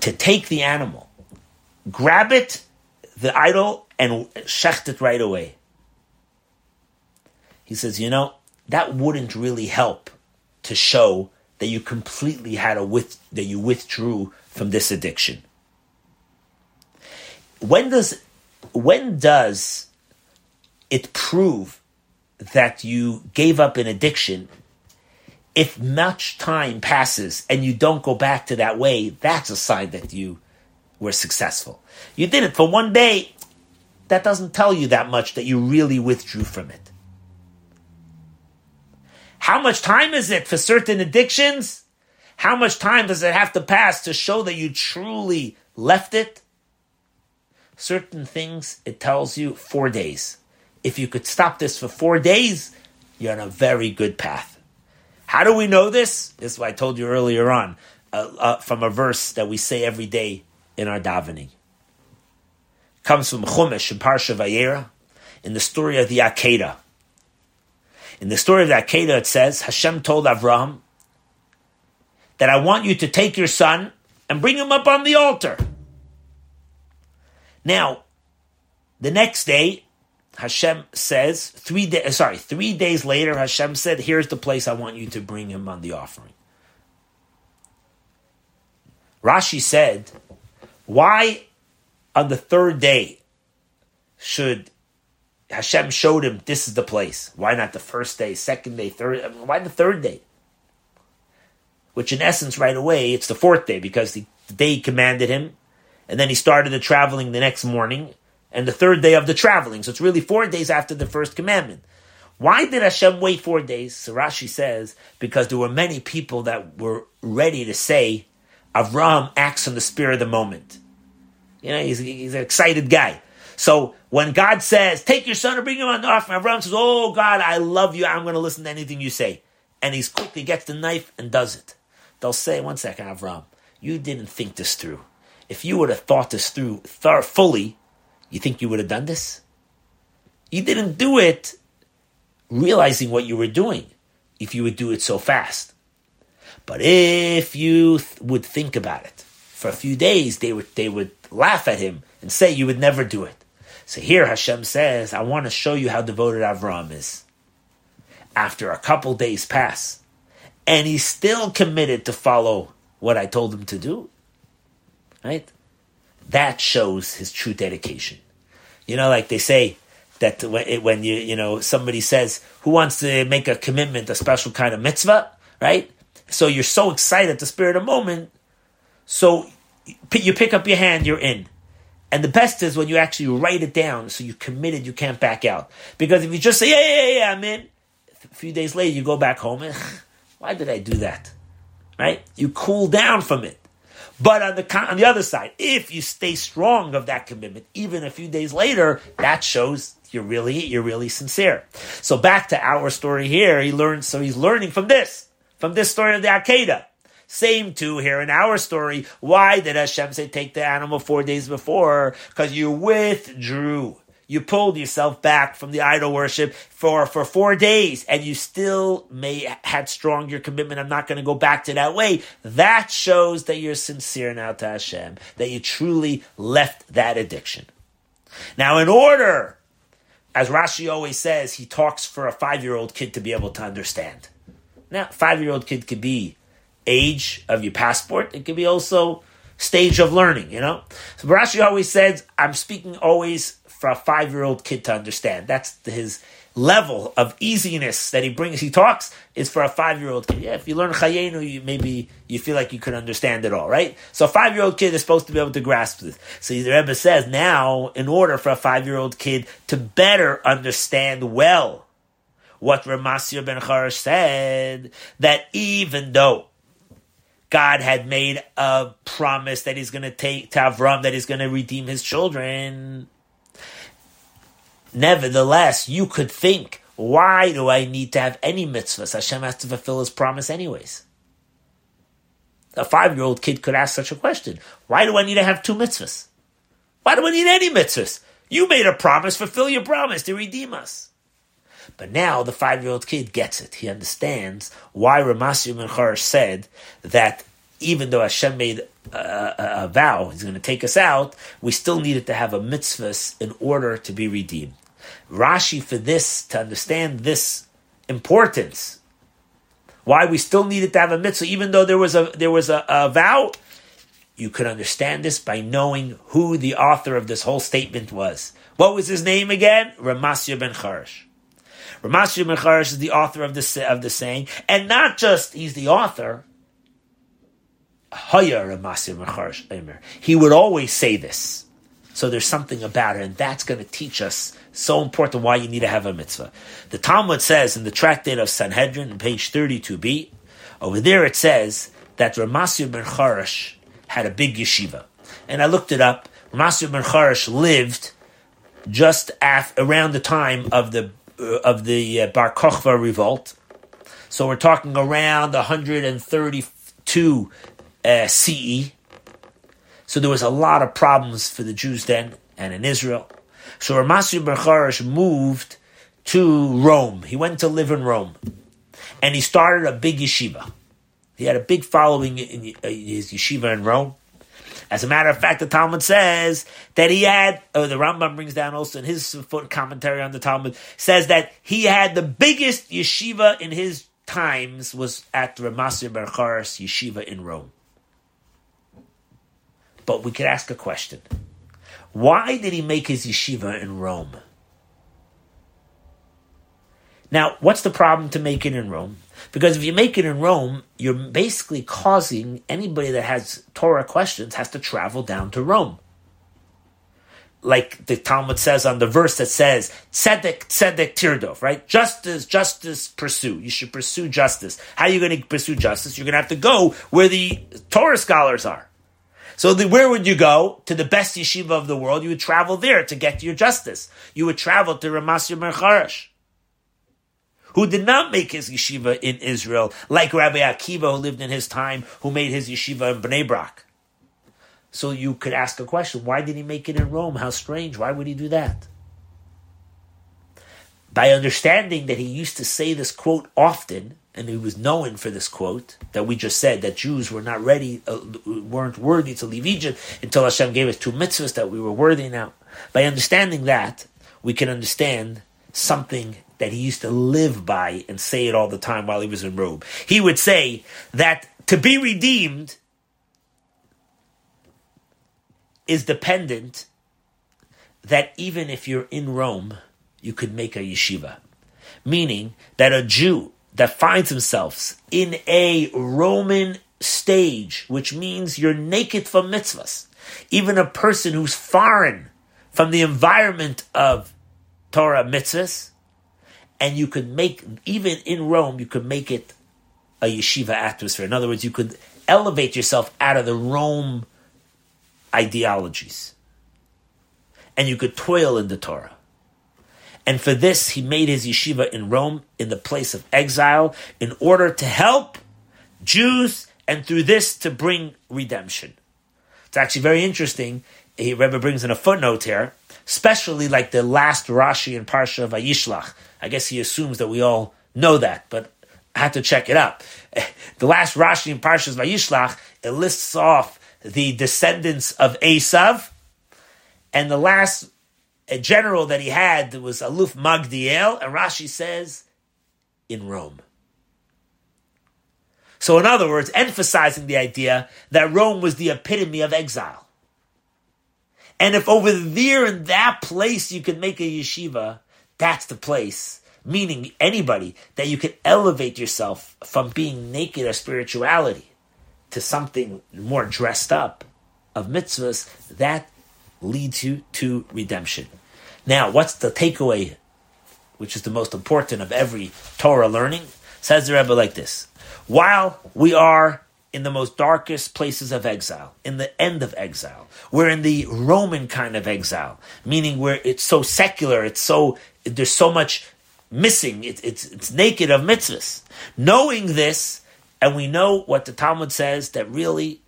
to take the animal, grab it, the idol, and shecht it right away. He says, you know, that wouldn't really help to show that you completely had a with that you withdrew from this addiction. When does when does it prove that you gave up an addiction? If much time passes and you don't go back to that way, that's a sign that you were successful. You did it for one day. That doesn't tell you that much that you really withdrew from it. How much time is it for certain addictions? How much time does it have to pass to show that you truly left it? Certain things, it tells you four days. If you could stop this for four days, you're on a very good path. How do we know this? This is what I told you earlier on uh, uh, from a verse that we say every day in our davening. It comes from Chumash in Parsha Vayera in the story of the Akedah. In the story of the Akedah, it says, Hashem told Avraham that I want you to take your son and bring him up on the altar. Now, the next day, Hashem says, three days, sorry, three days later, Hashem said, here's the place I want you to bring him on the offering. Rashi said, why on the third day should Hashem showed him this is the place. Why not the first day, second day, third? I mean, why the third day? which in essence, right away, it's the fourth day because the, the day he commanded him, and then he started the traveling the next morning, and the third day of the traveling. So it's really four days after the first commandment. Why did Hashem wait four days? So Rashi says, because there were many people that were ready to say, Avram acts on the spirit of the moment. You know, he's, he's an excited guy. So when God says, take your son and bring him on the offering, Avram says, oh God, I love you. I'm going to listen to anything you say. And he quickly gets the knife and does it. They'll say, one second, Avram, you didn't think this through. If you would have thought this through fully, you think you would have done this? You didn't do it realizing what you were doing if you would do it so fast. But if you th- would think about it for a few days, they would they would laugh at him and say you would never do it. So here Hashem says, I want to show you how devoted Avram is. After a couple days pass, and he's still committed to follow what I told him to do, right? That shows his true dedication. You know, like they say, that when you you know somebody says who wants to make a commitment, a special kind of mitzvah, right? So you're so excited, the spirit of moment. So you pick up your hand, you're in. And the best is when you actually write it down, so you're committed, you can't back out. Because if you just say, yeah, yeah, yeah, I'm in, a few days later you go back home and, why did I do that? Right? You cool down from it. But on the on the other side, if you stay strong of that commitment, even a few days later, that shows you're really you're really sincere. So back to our story here, he learns. So he's learning from this, from this story of the Akedah. Same too here in our story. Why did Hashem say take the animal four days before? Because you withdrew you pulled yourself back from the idol worship for, for four days and you still may had strong your commitment. I'm not going to go back to that way. That shows that you're sincere now to Hashem, that you truly left that addiction. Now, in order, as Rashi always says, he talks for a five year old kid to be able to understand. Now, five year old kid could be age of your passport. It could be also stage of learning, you know? So Rashi always says, I'm speaking always for a five year old kid to understand. That's his level of easiness that he brings. He talks is for a five year old kid. Yeah, if you learn Chayenu, you maybe you feel like you could understand it all, right? So a five year old kid is supposed to be able to grasp this. So the Rebbe says now, in order for a five year old kid to better understand well what Ramasya ben Charash said, that even though God had made a promise that he's going to take to Avram, that he's going to redeem his children, Nevertheless, you could think, why do I need to have any mitzvahs? Hashem has to fulfill his promise anyways. A five year old kid could ask such a question. Why do I need to have two mitzvahs? Why do I need any mitzvahs? You made a promise, fulfill your promise to redeem us. But now the five year old kid gets it. He understands why Ramasya ben Charash said that even though Hashem made a, a, a vow, He's going to take us out, we still needed to have a mitzvah in order to be redeemed. Rashi for this, to understand this importance, why we still needed to have a mitzvah, even though there was a there was a, a vow, you could understand this by knowing who the author of this whole statement was. What was his name again? Ramasya ben Charash. Ramasya ben Charash is the author of the of the saying, and not just he's the author. He would always say this. So there's something about it, and that's going to teach us so important why you need to have a mitzvah. The Talmud says in the tractate of Sanhedrin, page 32b, over there it says that Ramasya ben Charash had a big yeshiva. And I looked it up. Ramasya ben Charash lived just af- around the time of the uh, of the uh, Bar Kokhba revolt. So we're talking around 132 uh, CE. So there was a lot of problems for the Jews then and in Israel. So Ramasya ben Charash moved to Rome. He went to live in Rome. And he started a big yeshiva. He had a big following in uh, his yeshiva in Rome. As a matter of fact, the Talmud says that he had, oh, the Rambam brings down also in his commentary on the Talmud, says that he had the biggest yeshiva in his times was at Ramasya ben Charash yeshiva in Rome. But we could ask a question. Why did he make his yeshiva in Rome? Now, what's the problem to make it in Rome? Because if you make it in Rome, you're basically causing anybody that has Torah questions has to travel down to Rome. Like the Talmud says on the verse that says, Tzedek, Tzedek Tirdov, right? Justice, justice, pursue. You should pursue justice. How are you going to pursue justice? You're going to have to go where the Torah scholars are. So the, where would you go? To the best yeshiva of the world. You would travel there to get your justice. You would travel to Ramasya ben Charash who did not make his yeshiva in Israel, like Rabbi Akiva, who lived in his time, who made his yeshiva in Bnei Brak. So you could ask a question: Why did he make it in Rome? How strange! Why would he do that? By understanding that he used to say this quote often, and he was known for this quote that we just said that Jews were not ready, uh, weren't worthy to leave Egypt until Hashem gave us two mitzvahs that we were worthy now. By understanding that, we can understand something that he used to live by and say it all the time while he was in Rome. He would say that to be redeemed is dependent that even if you're in Rome, you could make a yeshiva. Meaning that a Jew that finds themselves in a Roman stage, which means you're naked from mitzvahs, even a person who's foreign from the environment of Torah mitzvahs, and you could make even in Rome, you could make it a yeshiva atmosphere. In other words, you could elevate yourself out of the Rome ideologies, and you could toil in the Torah. And for this, he made his yeshiva in Rome, in the place of exile, in order to help Jews, and through this to bring redemption. It's actually very interesting. He Rebbe brings in a footnote here, especially like the last Rashi in Parsha Vayishlach, I guess he assumes that we all know that, but I had to check it out. The last Rashi in Parshas Vayishlach, it lists off the descendants of Esav, and the last general that he had was Aluf Magdiel, and Rashi says, in Rome. So, in other words, emphasizing the idea that Rome was the epitome of exile. And if over there in that place you could make a yeshiva, that's the place. Meaning anybody that you can elevate yourself from being naked of spirituality to something more dressed up of mitzvahs, that leads you to redemption. Now, what's the takeaway, which is the most important of every Torah learning? Says the Rebbe like this While we are in the most darkest places of exile, in the end of exile, we're in the Roman kind of exile, meaning where it's so secular, it's so there's so much missing. It, it's it's naked of mitzvahs. Knowing this, and we know what the Talmud says that really,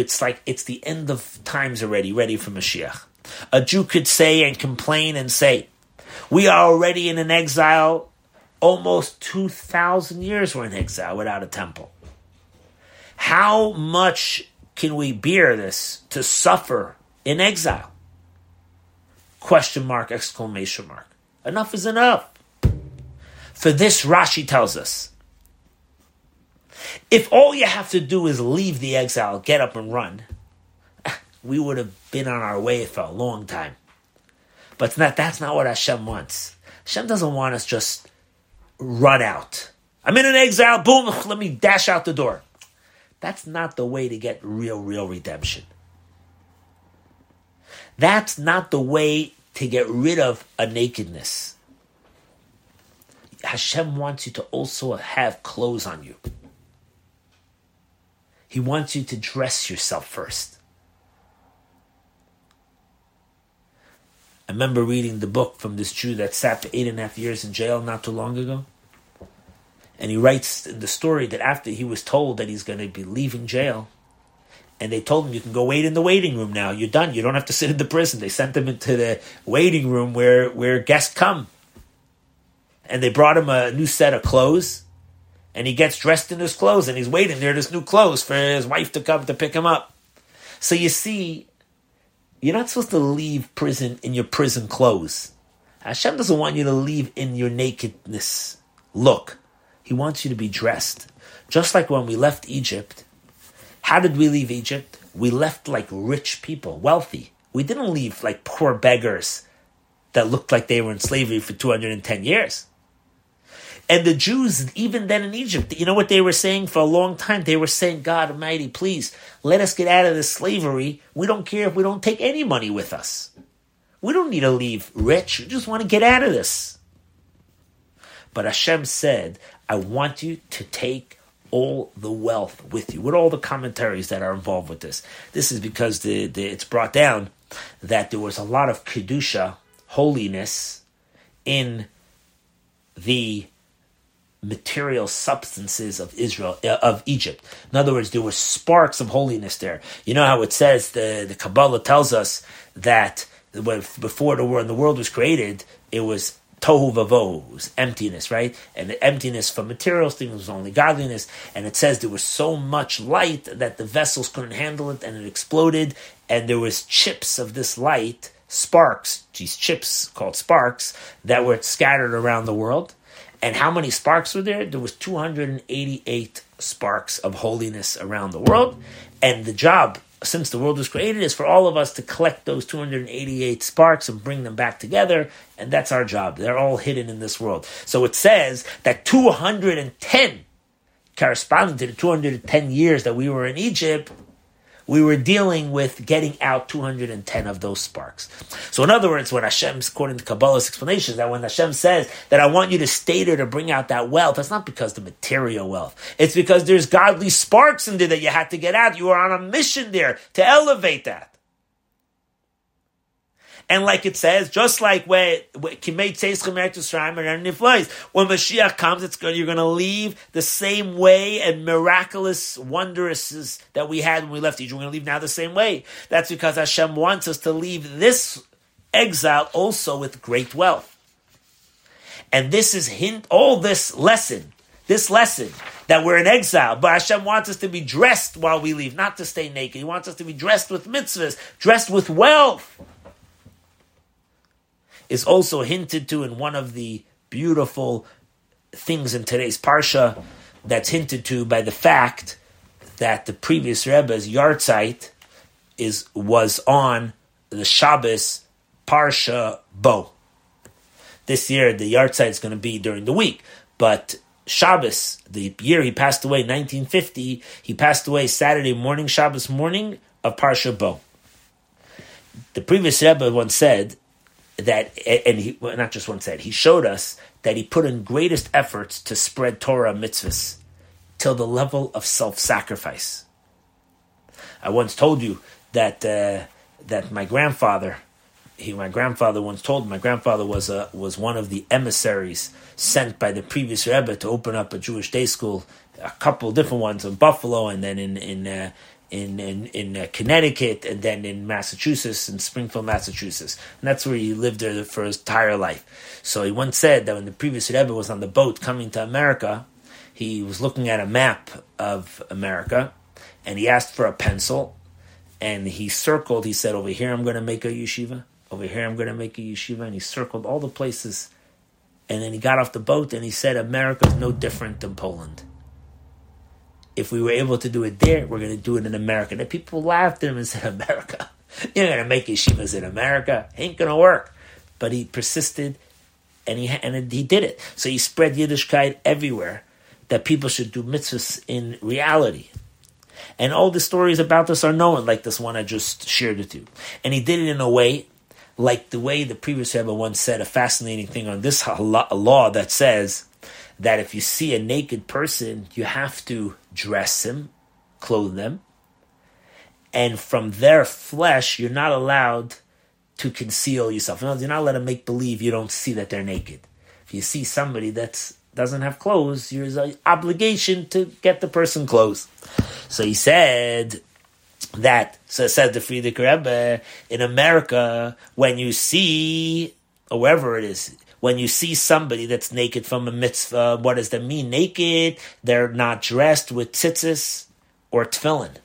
it's like it's the end of times already, ready for Mashiach. A Jew could say and complain and say, "We are already in an exile." Almost 2,000 years we're in exile without a temple. How much can we bear this to suffer in exile? Question mark, exclamation mark. Enough is enough. For this, Rashi tells us if all you have to do is leave the exile, get up and run, we would have been on our way for a long time. But not, that's not what Hashem wants. Hashem doesn't want us just run out. I'm in an exile, boom, let me dash out the door. That's not the way to get real, real redemption. That's not the way to get rid of a nakedness. Hashem wants you to also have clothes on you. He wants you to dress yourself first. I remember reading the book from this Jew that sat for eight and a half years in jail not too long ago. And he writes in the story that after he was told that he's going to be leaving jail, and they told him you can go wait in the waiting room now. You're done. You don't have to sit in the prison. They sent him into the waiting room where where guests come, and they brought him a new set of clothes, and he gets dressed in his clothes, and he's waiting there in his new clothes for his wife to come to pick him up. So you see, you're not supposed to leave prison in your prison clothes. Hashem doesn't want you to leave in your nakedness look. He wants you to be dressed. Just like when we left Egypt, how did we leave Egypt? We left like rich people, wealthy. We didn't leave like poor beggars that looked like they were in slavery for 210 years. And the Jews, even then in Egypt, you know what they were saying for a long time? They were saying, God Almighty, please let us get out of this slavery. We don't care if we don't take any money with us. We don't need to leave rich. We just want to get out of this. But Hashem said, I want you to take all the wealth with you, with all the commentaries that are involved with this. This is because the, the, it's brought down that there was a lot of kedusha, holiness, in the material substances of Israel uh, of Egypt. In other words, there were sparks of holiness there. You know how it says the the Kabbalah tells us that when, before the world the world was created, it was tohu vavohu, was emptiness, right? And the emptiness from materials things was only godliness. And it says there was so much light that the vessels couldn't handle it, and it exploded. And there was chips of this light, sparks, these chips called sparks, that were scattered around the world. And how many sparks were there? There was 288 sparks of holiness around the world. And the job since the world was created is for all of us to collect those 288 sparks and bring them back together, and that's our job. They're all hidden in this world. So it says that 210, corresponding to the 210 years that we were in Egypt, we were dealing with getting out 210 of those sparks. So in other words, when Hashem, according to Kabbalah's explanations, that when Hashem says that I want you to stay there to bring out that wealth, that's not because the material wealth. It's because there's godly sparks in there that you had to get out. You are on a mission there to elevate that. And like it says, just like when when Mashiach comes, it's going, you're going to leave the same way and miraculous, wondrous that we had when we left Egypt. We're going to leave now the same way. That's because Hashem wants us to leave this exile also with great wealth. And this is hint, all this lesson, this lesson that we're in exile, but Hashem wants us to be dressed while we leave, not to stay naked. He wants us to be dressed with mitzvahs, dressed with wealth is also hinted to in one of the beautiful things in today's parsha that's hinted to by the fact that the previous Rebbe's yahrzeit is was on the Shabbos parsha Bo. This year the yahrzeit is going to be during the week, but Shabbos, the year he passed away, 1950, he passed away Saturday morning, Shabbos morning of Parsha Bo. The previous Rebbe once said that, and he well, not just one said, he showed us that he put in greatest efforts to spread Torah mitzvahs till the level of self-sacrifice. I once told you that uh, that my grandfather, he, my grandfather once told my grandfather was a, was one of the emissaries sent by the previous Rebbe to open up a Jewish day school, a couple different ones in Buffalo and then in in uh, in in, in uh, Connecticut and then in Massachusetts, in Springfield, Massachusetts, and that's where he lived there for his entire life. So he once said that when the previous Rebbe was on the boat coming to America, he was looking at a map of America, and he asked for a pencil, and he circled. He said, "Over here, I'm going to make a yeshiva. Over here, I'm going to make a yeshiva," and he circled all the places. And then he got off the boat and he said, America is no different than Poland if we were able to do it there, we're going to do it in America. And people laughed at him and said, America, you're going to make yeshivas in America. Ain't going to work. But he persisted and he, and he did it. So he spread Yiddishkeit everywhere that people should do mitzvahs in reality. And all the stories about this are known, like this one I just shared with you. And he did it in a way, like the way the previous Rebbe once said, a fascinating thing on this law that says that if you see a naked person, you have to dress him, clothe them, and from their flesh, you're not allowed to conceal yourself. you're not allowed to make believe you don't see that they're naked. If you see somebody that doesn't have clothes, there's an obligation to get the person clothes. So he said that, so said the Frierdiker Rebbe, in America, when you see, or wherever it is, when you see somebody that's naked from a mitzvah, what does that mean? Naked, they're not dressed with tzitzis or tefillin.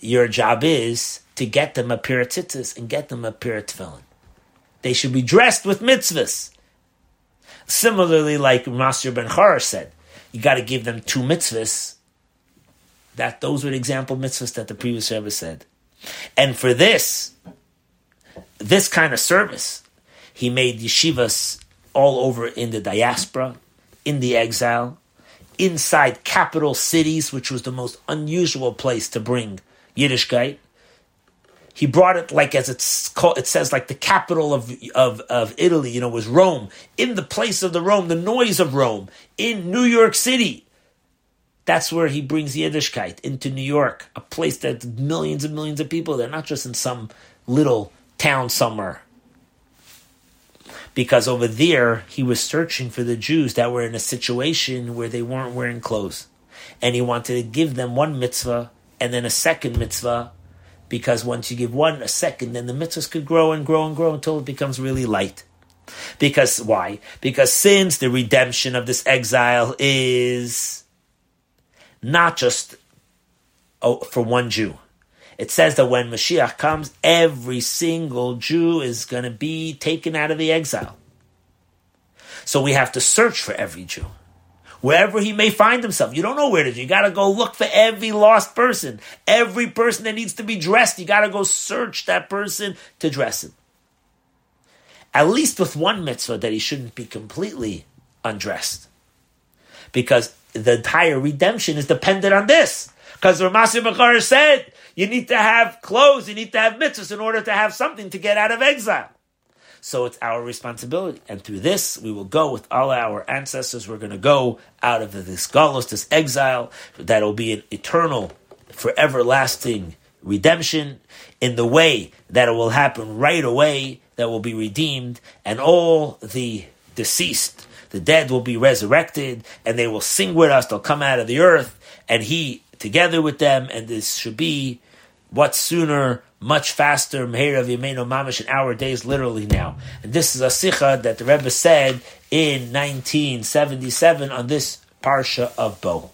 Your job is to get them a pair of tzitzis and get them a pair of tefillin. They should be dressed with mitzvahs. Similarly, like Masya ben Charash said, you got to give them two mitzvahs. That those were the example mitzvahs that the previous Rebbe said. And for this, this kind of service, he made yeshivas all over in the diaspora, in the exile, inside capital cities, which was the most unusual place to bring Yiddishkeit. He brought it like as it's called, it says like the capital of, of, of Italy, you know, was Rome. In the place of the Rome, the noise of Rome, in New York City. That's where he brings Yiddishkeit into New York, a place that millions and millions of people. They're not just in some little town somewhere. Because over there, he was searching for the Jews that were in a situation where they weren't wearing clothes. And he wanted to give them one mitzvah and then a second mitzvah. Because once you give one, a second, then the mitzvahs could grow and grow and grow until it becomes really light. Because why? Because since the redemption of this exile is not just oh, for one Jew. It says that when Mashiach comes, every single Jew is going to be taken out of the exile. So we have to search for every Jew. Wherever he may find himself. You don't know where to. You gotta go look for every lost person. Every person that needs to be dressed, you gotta go search that person to dress him. At least with one mitzvah that he shouldn't be completely undressed. Because the entire redemption is dependent on this. Because Ramasi Bakar said, you need to have clothes, you need to have mitzvahs in order to have something to get out of exile. So it's our responsibility. And through this, we will go with all our ancestors. We're going to go out of this galus, this exile, that will be an eternal, for everlasting redemption in the way that it will happen right away, that will be redeemed, and all the deceased the dead will be resurrected and they will sing with us. They'll come out of the earth and he together with them. And this should be what sooner, much faster, Meher of Yemeno Mamish in our days, literally now. And this is a sikha that the Rebbe said in 1977 on this Parsha of Bo.